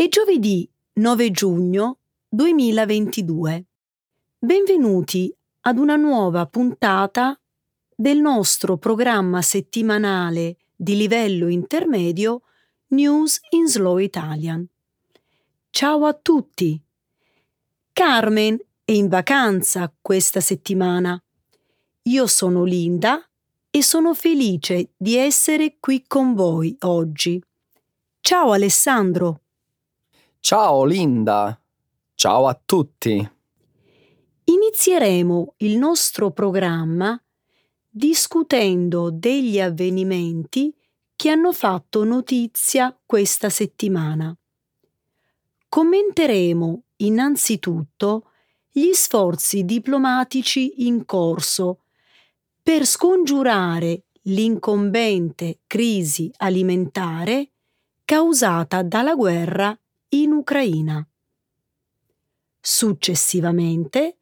È giovedì 9 giugno 2022. Benvenuti ad una nuova puntata del nostro programma settimanale di livello intermedio News in Slow Italian. Ciao a tutti! Carmen è in vacanza questa settimana. Io sono Linda e sono felice di essere qui con voi oggi. Ciao Alessandro! Ciao Linda! Ciao a tutti! Inizieremo il nostro programma discutendo degli avvenimenti che hanno fatto notizia questa settimana. Commenteremo innanzitutto gli sforzi diplomatici in corso per scongiurare l'incombente crisi alimentare causata dalla guerra in Ucraina. Successivamente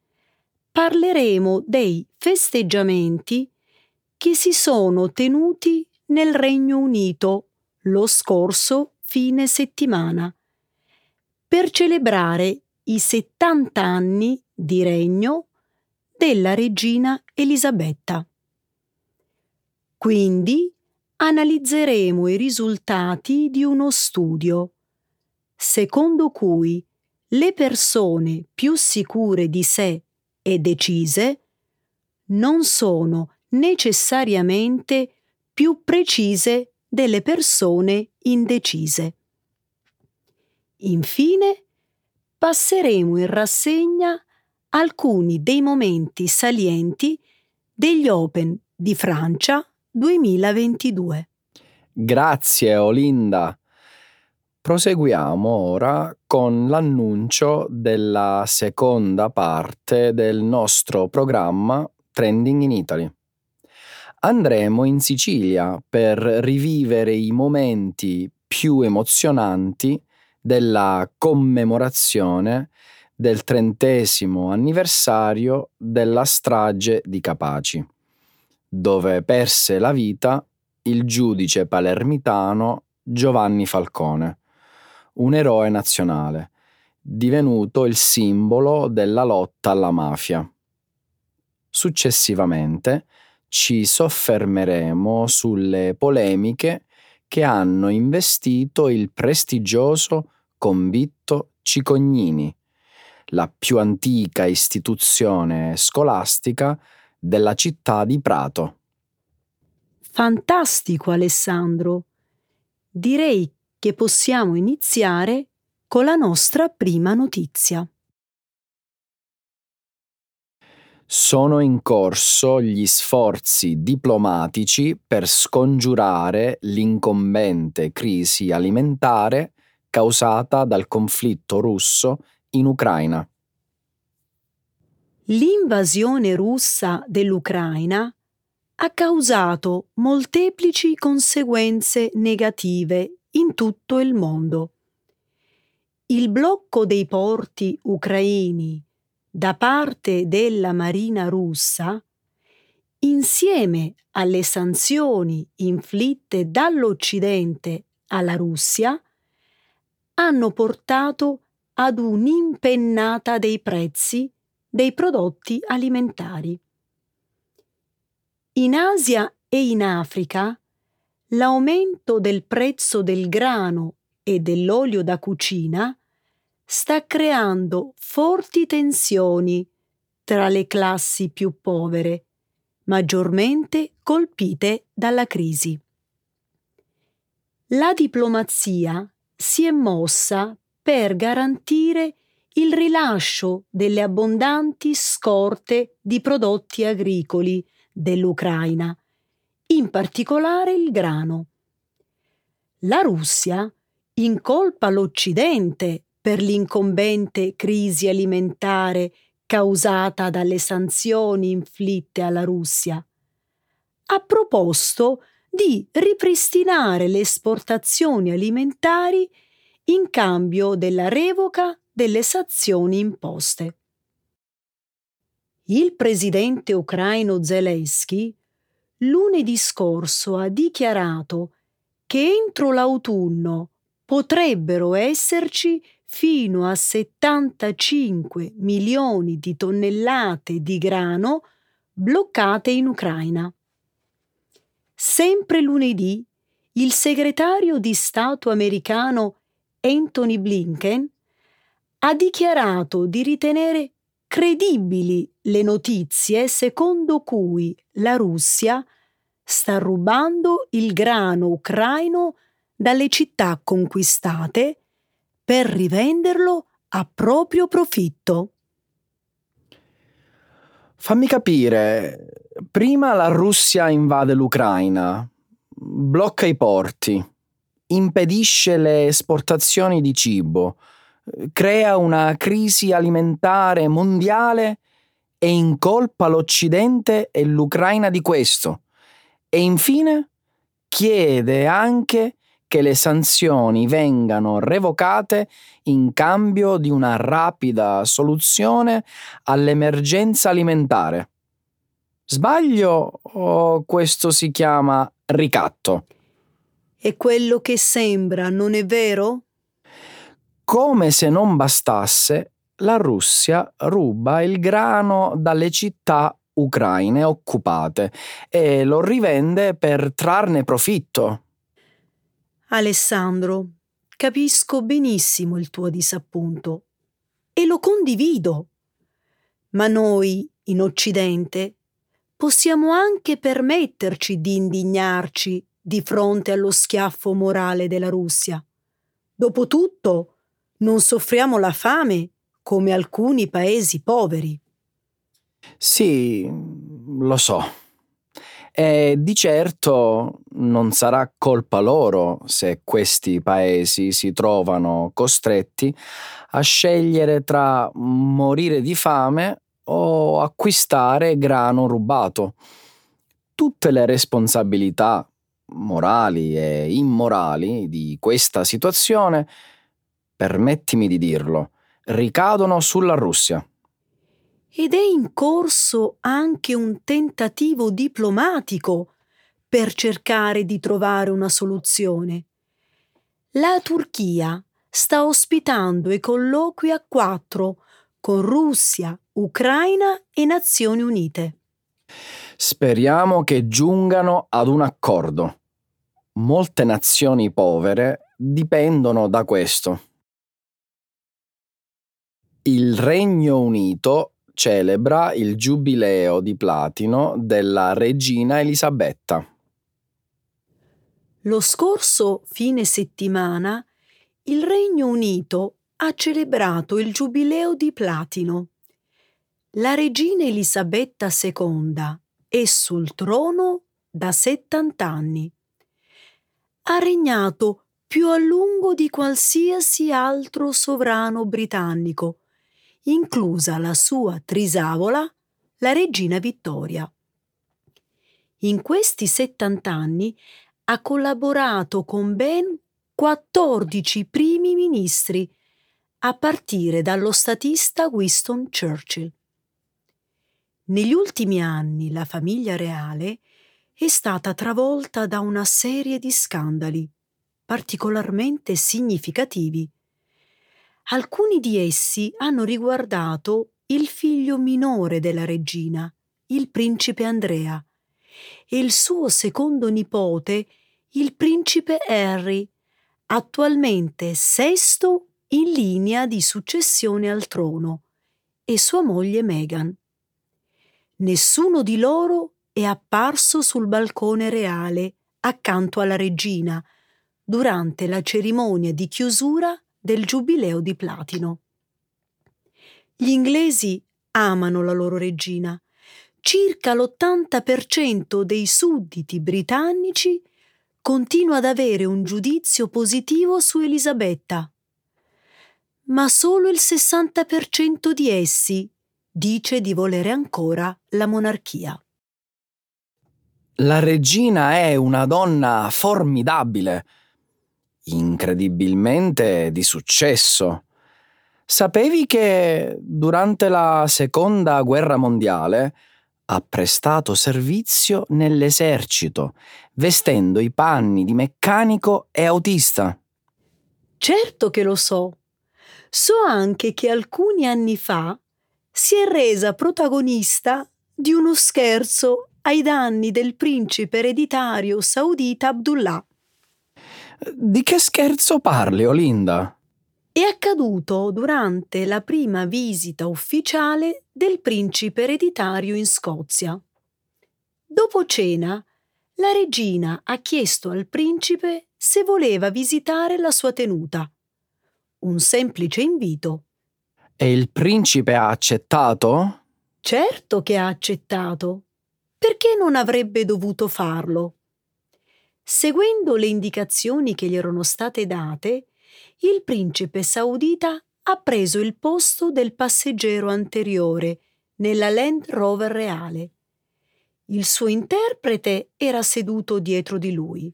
parleremo dei festeggiamenti che si sono tenuti nel Regno Unito lo scorso fine settimana per celebrare i 70 anni di regno della regina Elisabetta. Quindi analizzeremo i risultati di uno studio secondo cui le persone più sicure di sé e decise non sono necessariamente più precise delle persone indecise. Infine, passeremo in rassegna alcuni dei momenti salienti degli Open di Francia 2022. Grazie Olinda. Proseguiamo ora con l'annuncio della seconda parte del nostro programma Trending in Italy. Andremo in Sicilia per rivivere i momenti più emozionanti della commemorazione del trentesimo anniversario della strage di Capaci, dove perse la vita il giudice palermitano Giovanni Falcone un eroe nazionale, divenuto il simbolo della lotta alla mafia. Successivamente ci soffermeremo sulle polemiche che hanno investito il prestigioso convitto Cicognini, la più antica istituzione scolastica della città di Prato. Fantastico Alessandro! Direi che possiamo iniziare con la nostra prima notizia. Sono in corso gli sforzi diplomatici per scongiurare l'incombente crisi alimentare causata dal conflitto russo in Ucraina. L'invasione russa dell'Ucraina ha causato molteplici conseguenze negative in tutto il mondo. Il blocco dei porti ucraini da parte della Marina russa, insieme alle sanzioni inflitte dall'Occidente alla Russia, hanno portato ad un'impennata dei prezzi dei prodotti alimentari. In Asia e in Africa l'aumento del prezzo del grano e dell'olio da cucina sta creando forti tensioni tra le classi più povere, maggiormente colpite dalla crisi. La diplomazia si è mossa per garantire il rilascio delle abbondanti scorte di prodotti agricoli dell'Ucraina in particolare il grano. La Russia incolpa l'Occidente per l'incombente crisi alimentare causata dalle sanzioni inflitte alla Russia. Ha proposto di ripristinare le esportazioni alimentari in cambio della revoca delle sanzioni imposte. Il presidente ucraino Zelensky lunedì scorso ha dichiarato che entro l'autunno potrebbero esserci fino a 75 milioni di tonnellate di grano bloccate in Ucraina. Sempre lunedì, il segretario di Stato americano Anthony Blinken ha dichiarato di ritenere credibili le notizie secondo cui la Russia sta rubando il grano ucraino dalle città conquistate per rivenderlo a proprio profitto. Fammi capire, prima la Russia invade l'Ucraina, blocca i porti, impedisce le esportazioni di cibo, crea una crisi alimentare mondiale e incolpa l'Occidente e l'Ucraina di questo. E infine chiede anche che le sanzioni vengano revocate in cambio di una rapida soluzione all'emergenza alimentare. Sbaglio o questo si chiama ricatto? È quello che sembra, non è vero? Come se non bastasse, la Russia ruba il grano dalle città ucraine occupate e lo rivende per trarne profitto. Alessandro, capisco benissimo il tuo disappunto e lo condivido. Ma noi, in Occidente, possiamo anche permetterci di indignarci di fronte allo schiaffo morale della Russia. Dopotutto, non soffriamo la fame come alcuni paesi poveri. Sì, lo so. E di certo non sarà colpa loro se questi paesi si trovano costretti a scegliere tra morire di fame o acquistare grano rubato. Tutte le responsabilità morali e immorali di questa situazione, permettimi di dirlo, ricadono sulla Russia ed è in corso anche un tentativo diplomatico per cercare di trovare una soluzione. La Turchia sta ospitando i colloqui a quattro con Russia, Ucraina e Nazioni Unite. Speriamo che giungano ad un accordo. Molte nazioni povere dipendono da questo. Il Regno Unito celebra il giubileo di platino della regina Elisabetta. Lo scorso fine settimana il Regno Unito ha celebrato il giubileo di platino. La regina Elisabetta II è sul trono da 70 anni. Ha regnato più a lungo di qualsiasi altro sovrano britannico inclusa la sua trisavola, la regina Vittoria. In questi 70 anni ha collaborato con ben 14 primi ministri, a partire dallo statista Winston Churchill. Negli ultimi anni la famiglia reale è stata travolta da una serie di scandali particolarmente significativi Alcuni di essi hanno riguardato il figlio minore della regina, il principe Andrea, e il suo secondo nipote, il principe Harry, attualmente sesto in linea di successione al trono, e sua moglie Meghan. Nessuno di loro è apparso sul balcone reale accanto alla regina durante la cerimonia di chiusura del Giubileo di Platino. Gli inglesi amano la loro regina. Circa l'80% dei sudditi britannici continua ad avere un giudizio positivo su Elisabetta, ma solo il 60% di essi dice di volere ancora la monarchia. La regina è una donna formidabile incredibilmente di successo. Sapevi che durante la seconda guerra mondiale ha prestato servizio nell'esercito, vestendo i panni di meccanico e autista. Certo che lo so. So anche che alcuni anni fa si è resa protagonista di uno scherzo ai danni del principe ereditario saudita Abdullah. Di che scherzo parli, Olinda? È accaduto durante la prima visita ufficiale del principe ereditario in Scozia. Dopo cena, la regina ha chiesto al principe se voleva visitare la sua tenuta. Un semplice invito. E il principe ha accettato? Certo che ha accettato. Perché non avrebbe dovuto farlo? Seguendo le indicazioni che gli erano state date, il principe saudita ha preso il posto del passeggero anteriore nella Land Rover reale. Il suo interprete era seduto dietro di lui.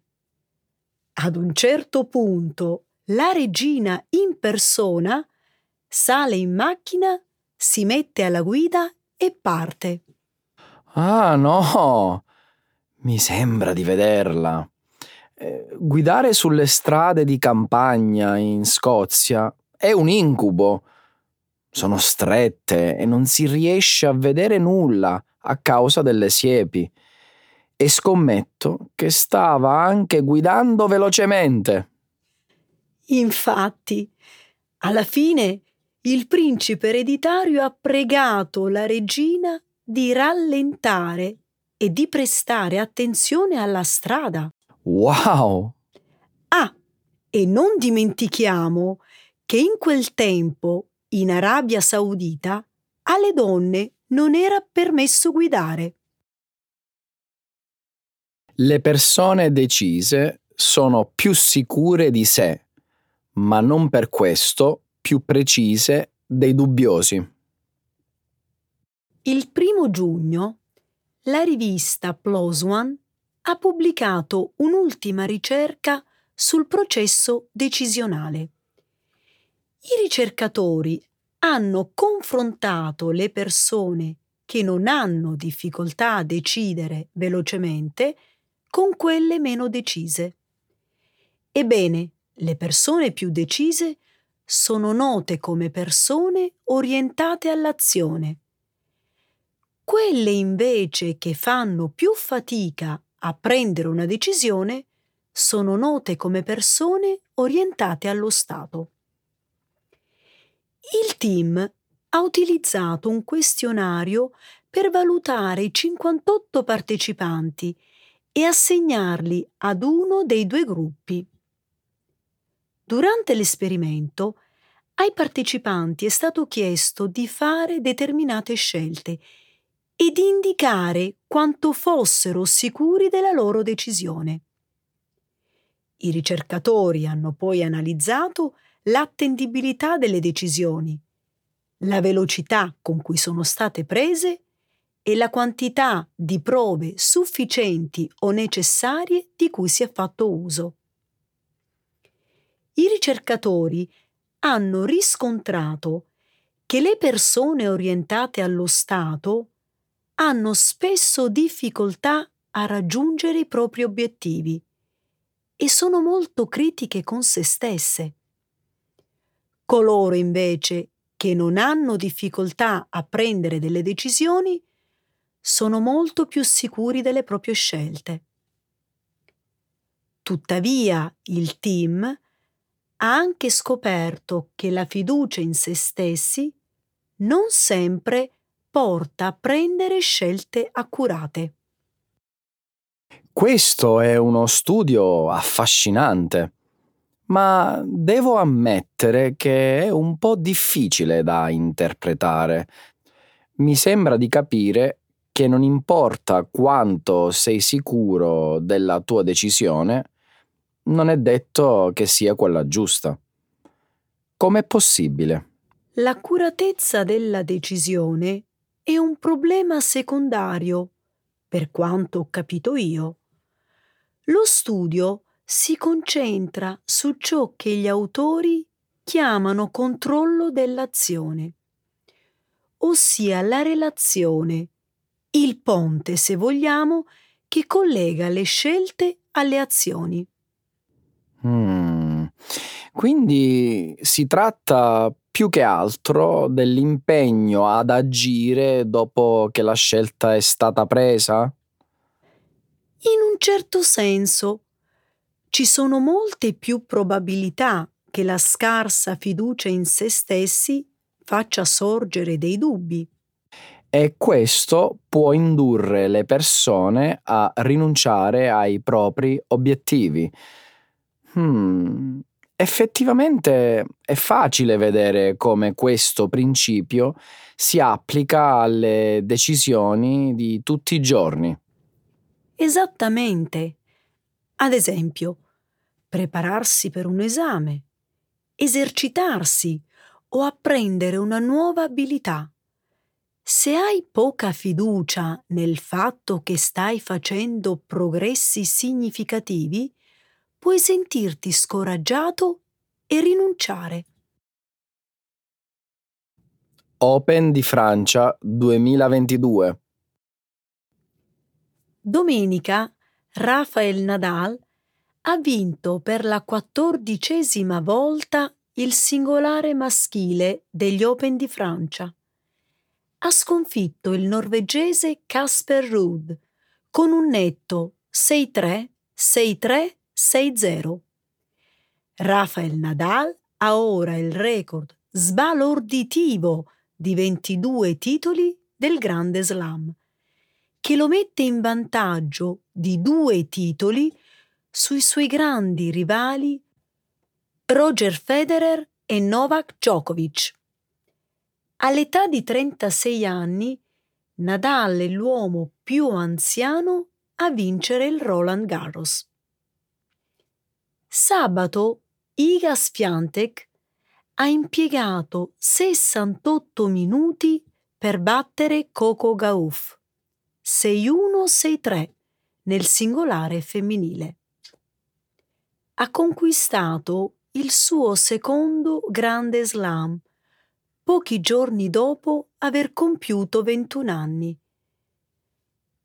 Ad un certo punto la regina in persona sale in macchina, si mette alla guida e parte. Ah no, mi sembra di vederla. Eh, guidare sulle strade di campagna in Scozia è un incubo. Sono strette e non si riesce a vedere nulla a causa delle siepi. E scommetto che stava anche guidando velocemente. Infatti, alla fine il principe ereditario ha pregato la regina di rallentare e di prestare attenzione alla strada. Wow! Ah, e non dimentichiamo che in quel tempo, in Arabia Saudita, alle donne non era permesso guidare. Le persone decise sono più sicure di sé, ma non per questo più precise dei dubbiosi. Il primo giugno la rivista PLOS ONE ha pubblicato un'ultima ricerca sul processo decisionale. I ricercatori hanno confrontato le persone che non hanno difficoltà a decidere velocemente con quelle meno decise. Ebbene, le persone più decise sono note come persone orientate all'azione. Quelle invece che fanno più fatica a prendere una decisione sono note come persone orientate allo Stato. Il team ha utilizzato un questionario per valutare i 58 partecipanti e assegnarli ad uno dei due gruppi. Durante l'esperimento ai partecipanti è stato chiesto di fare determinate scelte e di indicare quanto fossero sicuri della loro decisione. I ricercatori hanno poi analizzato l'attendibilità delle decisioni, la velocità con cui sono state prese e la quantità di prove sufficienti o necessarie di cui si è fatto uso. I ricercatori hanno riscontrato che le persone orientate allo Stato hanno spesso difficoltà a raggiungere i propri obiettivi e sono molto critiche con se stesse. Coloro invece che non hanno difficoltà a prendere delle decisioni sono molto più sicuri delle proprie scelte. Tuttavia il team ha anche scoperto che la fiducia in se stessi non sempre porta a prendere scelte accurate. Questo è uno studio affascinante, ma devo ammettere che è un po' difficile da interpretare. Mi sembra di capire che non importa quanto sei sicuro della tua decisione, non è detto che sia quella giusta. Com'è possibile? L'accuratezza della decisione è un problema secondario, per quanto ho capito io. Lo studio si concentra su ciò che gli autori chiamano controllo dell'azione, ossia la relazione, il ponte, se vogliamo, che collega le scelte alle azioni. Mm. Quindi si tratta più che altro dell'impegno ad agire dopo che la scelta è stata presa? In un certo senso. Ci sono molte più probabilità che la scarsa fiducia in se stessi faccia sorgere dei dubbi. E questo può indurre le persone a rinunciare ai propri obiettivi. Hmm, effettivamente è facile vedere come questo principio si applica alle decisioni di tutti i giorni. Esattamente. Ad esempio, prepararsi per un esame, esercitarsi o apprendere una nuova abilità. Se hai poca fiducia nel fatto che stai facendo progressi significativi, puoi sentirti scoraggiato e rinunciare. Open di Francia 2022 Domenica Rafael Nadal ha vinto per la quattordicesima volta il singolare maschile degli Open di Francia. Ha sconfitto il norvegese Casper Ruud con un netto 6-3, 6-3, 6-0. Rafael Nadal ha ora il record sbalorditivo di 22 titoli del Grande Slam, che lo mette in vantaggio di due titoli sui suoi grandi rivali Roger Federer e Novak Djokovic. All'età di 36 anni, Nadal è l'uomo più anziano a vincere il Roland Garros. Sabato Iga Swiatek ha impiegato 68 minuti per battere Coco Gauff 6-1-6-3 nel singolare femminile. Ha conquistato il suo secondo grande slam, pochi giorni dopo aver compiuto 21 anni.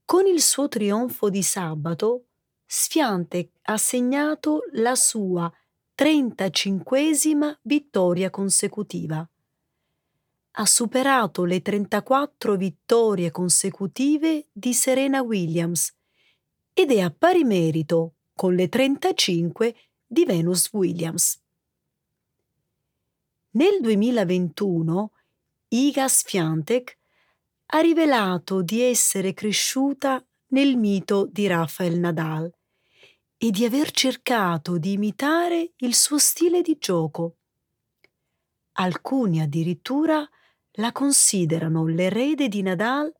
Con il suo trionfo di sabato, Sfiantec ha segnato la sua 35esima vittoria consecutiva. Ha superato le 34 vittorie consecutive di Serena Williams ed è a pari merito con le 35 di Venus Williams. Nel 2021 Iga Swiatek ha rivelato di essere cresciuta nel mito di Rafael Nadal e di aver cercato di imitare il suo stile di gioco. Alcuni addirittura la considerano l'erede di Nadal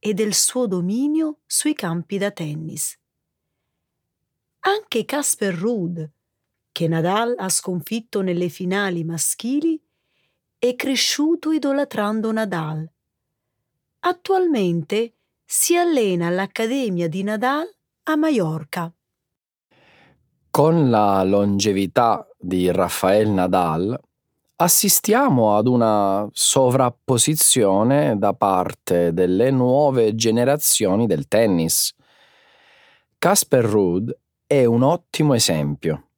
e del suo dominio sui campi da tennis. Anche Casper Ruud, che Nadal ha sconfitto nelle finali maschili, è cresciuto idolatrando Nadal. Attualmente si allena all'Accademia di Nadal a Maiorca. Con la longevità di Rafael Nadal assistiamo ad una sovrapposizione da parte delle nuove generazioni del tennis. Casper Ruud è un ottimo esempio.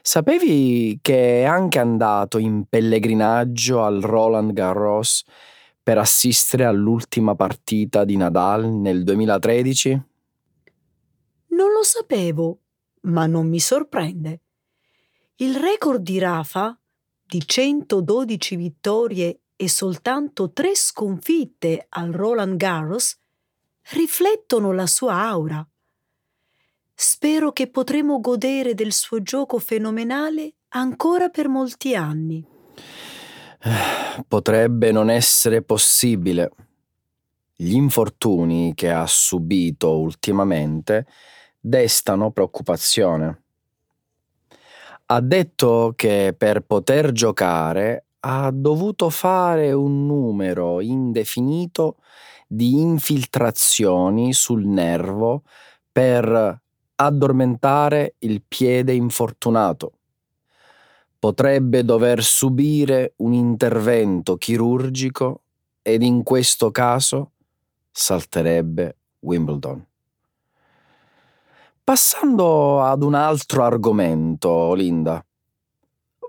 Sapevi che è anche andato in pellegrinaggio al Roland Garros per assistere all'ultima partita di Nadal nel 2013? Non lo sapevo, ma non mi sorprende. Il record di Rafa, di 112 vittorie e soltanto tre sconfitte al Roland Garros, riflettono la sua aura. Spero che potremo godere del suo gioco fenomenale ancora per molti anni. Potrebbe non essere possibile. Gli infortuni che ha subito ultimamente destano preoccupazione. Ha detto che per poter giocare ha dovuto fare un numero indefinito di infiltrazioni sul nervo per addormentare il piede infortunato. Potrebbe dover subire un intervento chirurgico ed in questo caso salterebbe Wimbledon. Passando ad un altro argomento, Linda.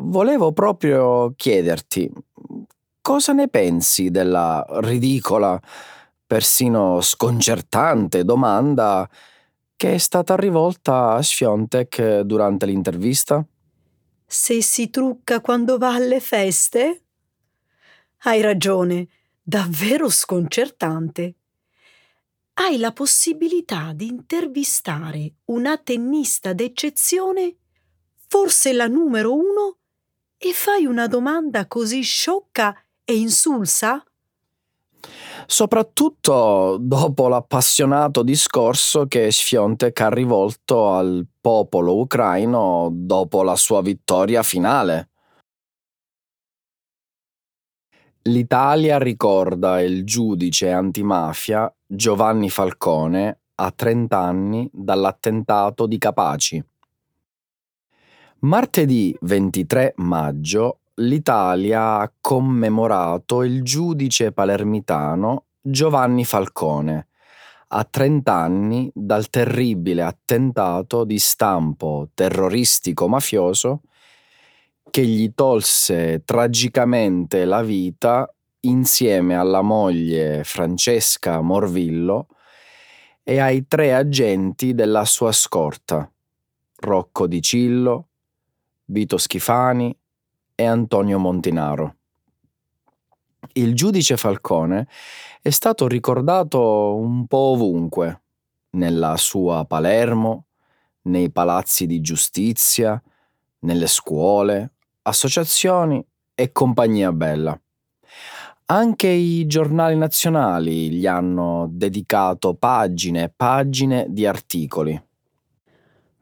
volevo proprio chiederti cosa ne pensi della ridicola, persino sconcertante domanda che è stata rivolta a Sfiontek durante l'intervista? Se si trucca quando va alle feste? Hai ragione, davvero sconcertante. Hai la possibilità di intervistare una tennista d'eccezione, forse la numero uno, e fai una domanda così sciocca e insulsa? Soprattutto dopo l'appassionato discorso che Sfiontek ha rivolto al popolo ucraino dopo la sua vittoria finale. L'Italia ricorda il giudice antimafia Giovanni Falcone a 30 anni dall'attentato di Capaci. Martedì 23 maggio l'Italia ha commemorato il giudice palermitano Giovanni Falcone, a 30 anni dal terribile attentato di stampo terroristico mafioso che gli tolse tragicamente la vita insieme alla moglie Francesca Morvillo e ai tre agenti della sua scorta, Rocco Di Cillo, Vito Schifani e Antonio Montinaro. Il giudice Falcone è stato ricordato un po' ovunque, nella sua Palermo, nei palazzi di giustizia, nelle scuole, associazioni e compagnia bella. Anche i giornali nazionali gli hanno dedicato pagine e pagine di articoli.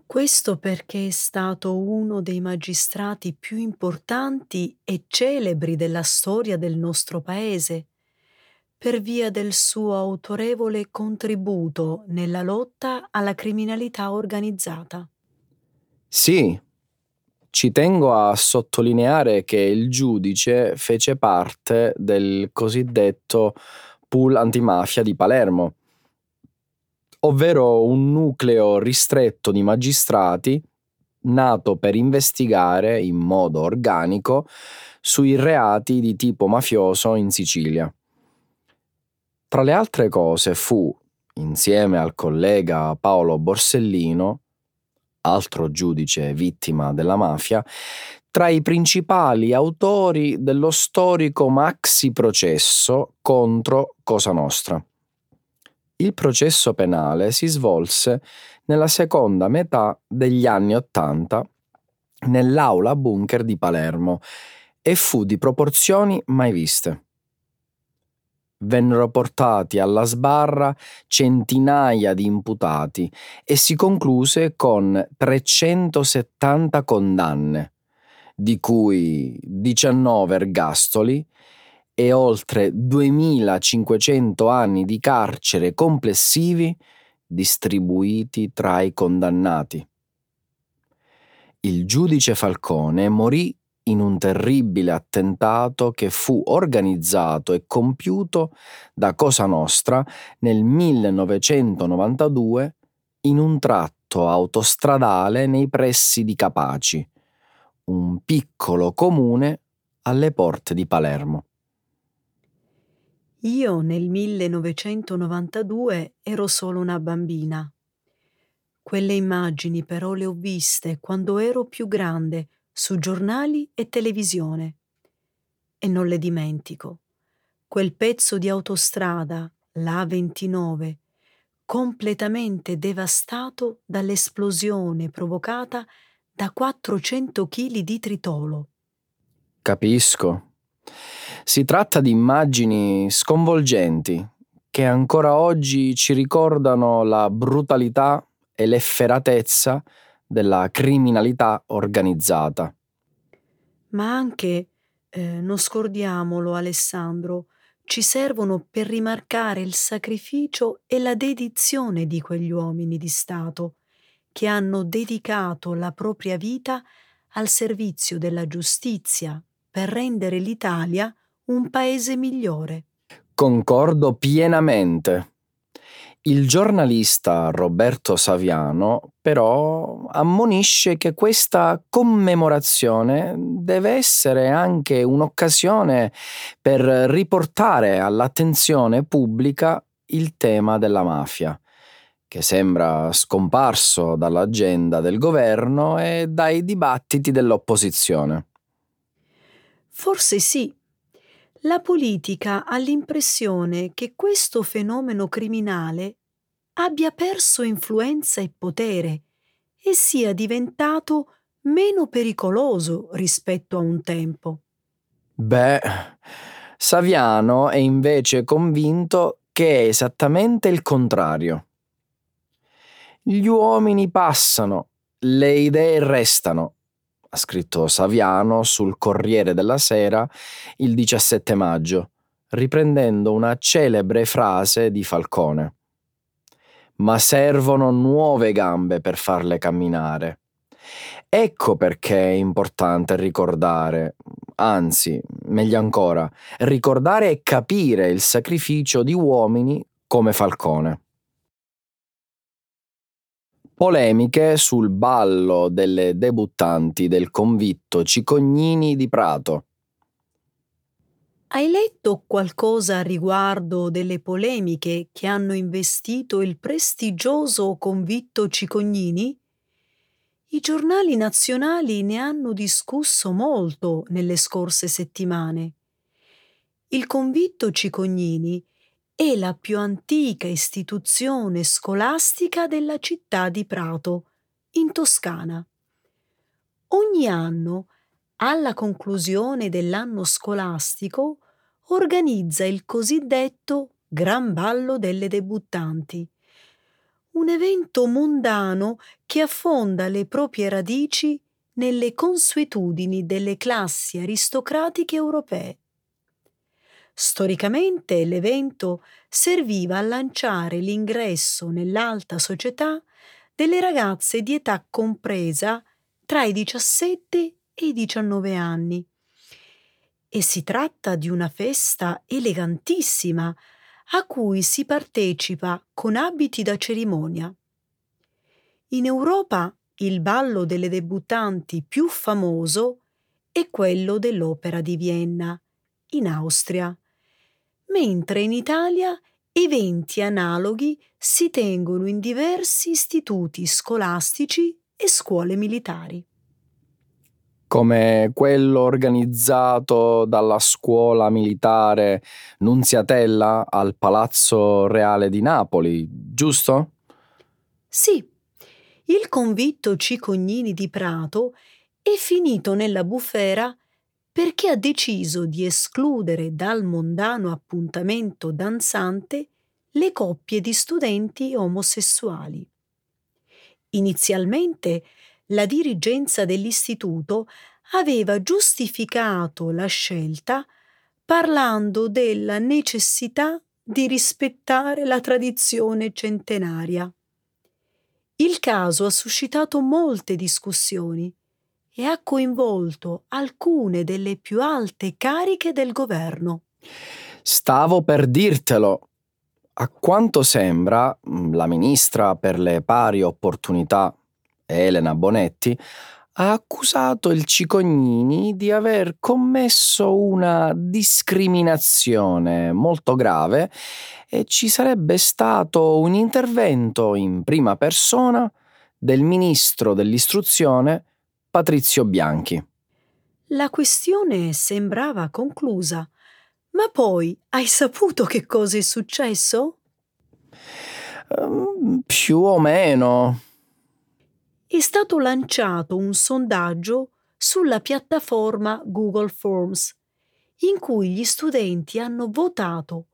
Questo perché è stato uno dei magistrati più importanti e celebri della storia del nostro paese, per via del suo autorevole contributo nella lotta alla criminalità organizzata. Sì, ci tengo a sottolineare che il giudice fece parte del cosiddetto pool antimafia di Palermo, ovvero un nucleo ristretto di magistrati nato per investigare in modo organico sui reati di tipo mafioso in Sicilia. Tra le altre cose fu, insieme al collega Paolo Borsellino, altro giudice vittima della mafia, tra i principali autori dello storico maxi processo contro Cosa Nostra. Il processo penale si svolse nella seconda metà degli anni Ottanta nell'aula bunker di Palermo e fu di proporzioni mai viste. Vennero portati alla sbarra centinaia di imputati e si concluse con 370 condanne, di cui 19 ergastoli e oltre 2500 anni di carcere complessivi distribuiti tra i condannati. Il giudice Falcone morì in un terribile attentato che fu organizzato e compiuto da Cosa Nostra nel 1992 in un tratto autostradale nei pressi di Capaci, un piccolo comune alle porte di Palermo. Io nel 1992 ero solo una bambina. Quelle immagini però le ho viste quando ero più grande su giornali e televisione. E non le dimentico. Quel pezzo di autostrada, la A29, completamente devastato dall'esplosione provocata da 400 kg di tritolo. Capisco. Si tratta di immagini sconvolgenti che ancora oggi ci ricordano la brutalità e l'efferatezza della criminalità organizzata. Ma anche, eh, non scordiamolo Alessandro, ci servono per rimarcare il sacrificio e la dedizione di quegli uomini di Stato che hanno dedicato la propria vita al servizio della giustizia per rendere l'Italia un paese migliore. Concordo pienamente. Il giornalista Roberto Saviano però ammonisce che questa commemorazione deve essere anche un'occasione per riportare all'attenzione pubblica il tema della mafia, che sembra scomparso dall'agenda del governo e dai dibattiti dell'opposizione. Forse sì. La politica ha l'impressione che questo fenomeno criminale abbia perso influenza e potere e sia diventato meno pericoloso rispetto a un tempo. Beh, Saviano è invece convinto che è esattamente il contrario. Gli uomini passano, le idee restano, ha scritto Saviano sul Corriere della Sera il 17 maggio, riprendendo una celebre frase di Falcone. Ma servono nuove gambe per farle camminare. Ecco perché è importante ricordare, anzi, meglio ancora, ricordare e capire il sacrificio di uomini come Falcone. Polemiche sul ballo delle debuttanti del convitto Cicognini di Prato. Hai letto qualcosa riguardo delle polemiche che hanno investito il prestigioso convitto Cicognini? I giornali nazionali ne hanno discusso molto nelle scorse settimane. Il convitto Cicognini è la più antica istituzione scolastica della città di Prato, in Toscana. Ogni anno, alla conclusione dell'anno scolastico, organizza il cosiddetto Gran Ballo delle debuttanti, un evento mondano che affonda le proprie radici nelle consuetudini delle classi aristocratiche europee. Storicamente l'evento serviva a lanciare l'ingresso nell'alta società delle ragazze di età compresa tra i 17 e i 19 anni. E si tratta di una festa elegantissima a cui si partecipa con abiti da cerimonia. In Europa il ballo delle debuttanti più famoso è quello dell'Opera di Vienna, in Austria mentre in Italia eventi analoghi si tengono in diversi istituti scolastici e scuole militari. Come quello organizzato dalla scuola militare Nunziatella al Palazzo Reale di Napoli, giusto? Sì, il convitto Cicognini di Prato è finito nella bufera perché ha deciso di escludere dal mondano appuntamento danzante le coppie di studenti omosessuali. Inizialmente la dirigenza dell'istituto aveva giustificato la scelta parlando della necessità di rispettare la tradizione centenaria. Il caso ha suscitato molte discussioni e ha coinvolto alcune delle più alte cariche del governo. Stavo per dirtelo. A quanto sembra, mm, la ministra per le pari opportunità, Elena Bonetti, ha accusato il Cicognini di aver commesso una discriminazione molto grave e ci sarebbe stato un intervento in prima persona del ministro dell'istruzione Patrizio Bianchi. La questione sembrava conclusa, ma poi hai saputo che cosa è successo? Um, più o meno. È stato lanciato un sondaggio sulla piattaforma Google Forms, in cui gli studenti hanno votato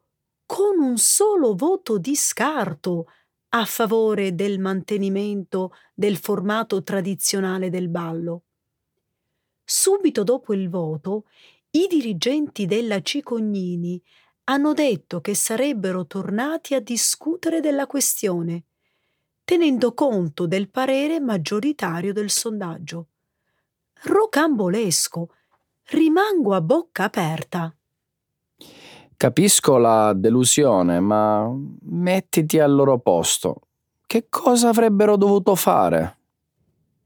con un solo voto di scarto a favore del mantenimento del formato tradizionale del ballo. Subito dopo il voto, i dirigenti della Cicognini hanno detto che sarebbero tornati a discutere della questione, tenendo conto del parere maggioritario del sondaggio. Rocambolesco! Rimango a bocca aperta. Capisco la delusione, ma mettiti al loro posto. Che cosa avrebbero dovuto fare?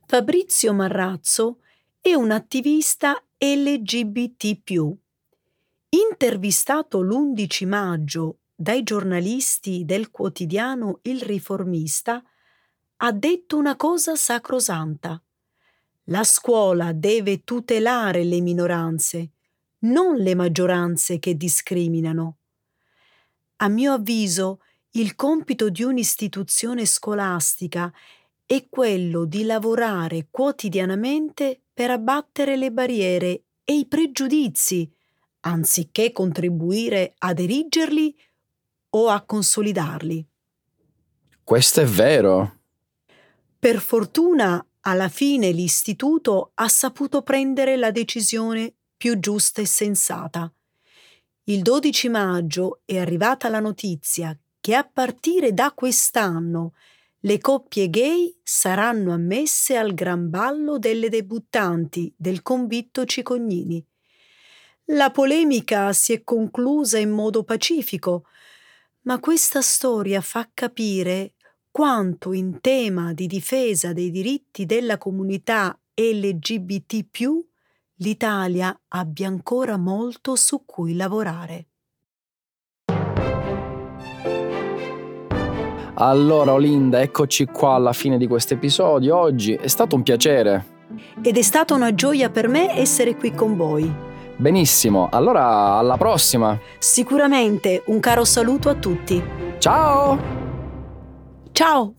Fabrizio Marrazzo è un attivista LGBT. Intervistato l'11 maggio dai giornalisti del quotidiano Il Riformista, ha detto una cosa sacrosanta. La scuola deve tutelare le minoranze, non le maggioranze che discriminano. A mio avviso, il compito di un'istituzione scolastica è quello di lavorare quotidianamente per abbattere le barriere e i pregiudizi, anziché contribuire ad erigerli o a consolidarli. Questo è vero. Per fortuna, alla fine l'istituto ha saputo prendere la decisione più giusta e sensata. Il 12 maggio è arrivata la notizia che a partire da quest'anno le coppie gay saranno ammesse al gran ballo delle debuttanti del convitto Cicognini. La polemica si è conclusa in modo pacifico, ma questa storia fa capire quanto in tema di difesa dei diritti della comunità LGBT l'Italia abbia ancora molto su cui lavorare. Allora Olinda, eccoci qua alla fine di questo episodio. Oggi è stato un piacere. Ed è stata una gioia per me essere qui con voi. Benissimo, allora alla prossima. Sicuramente un caro saluto a tutti. Ciao! Ciao!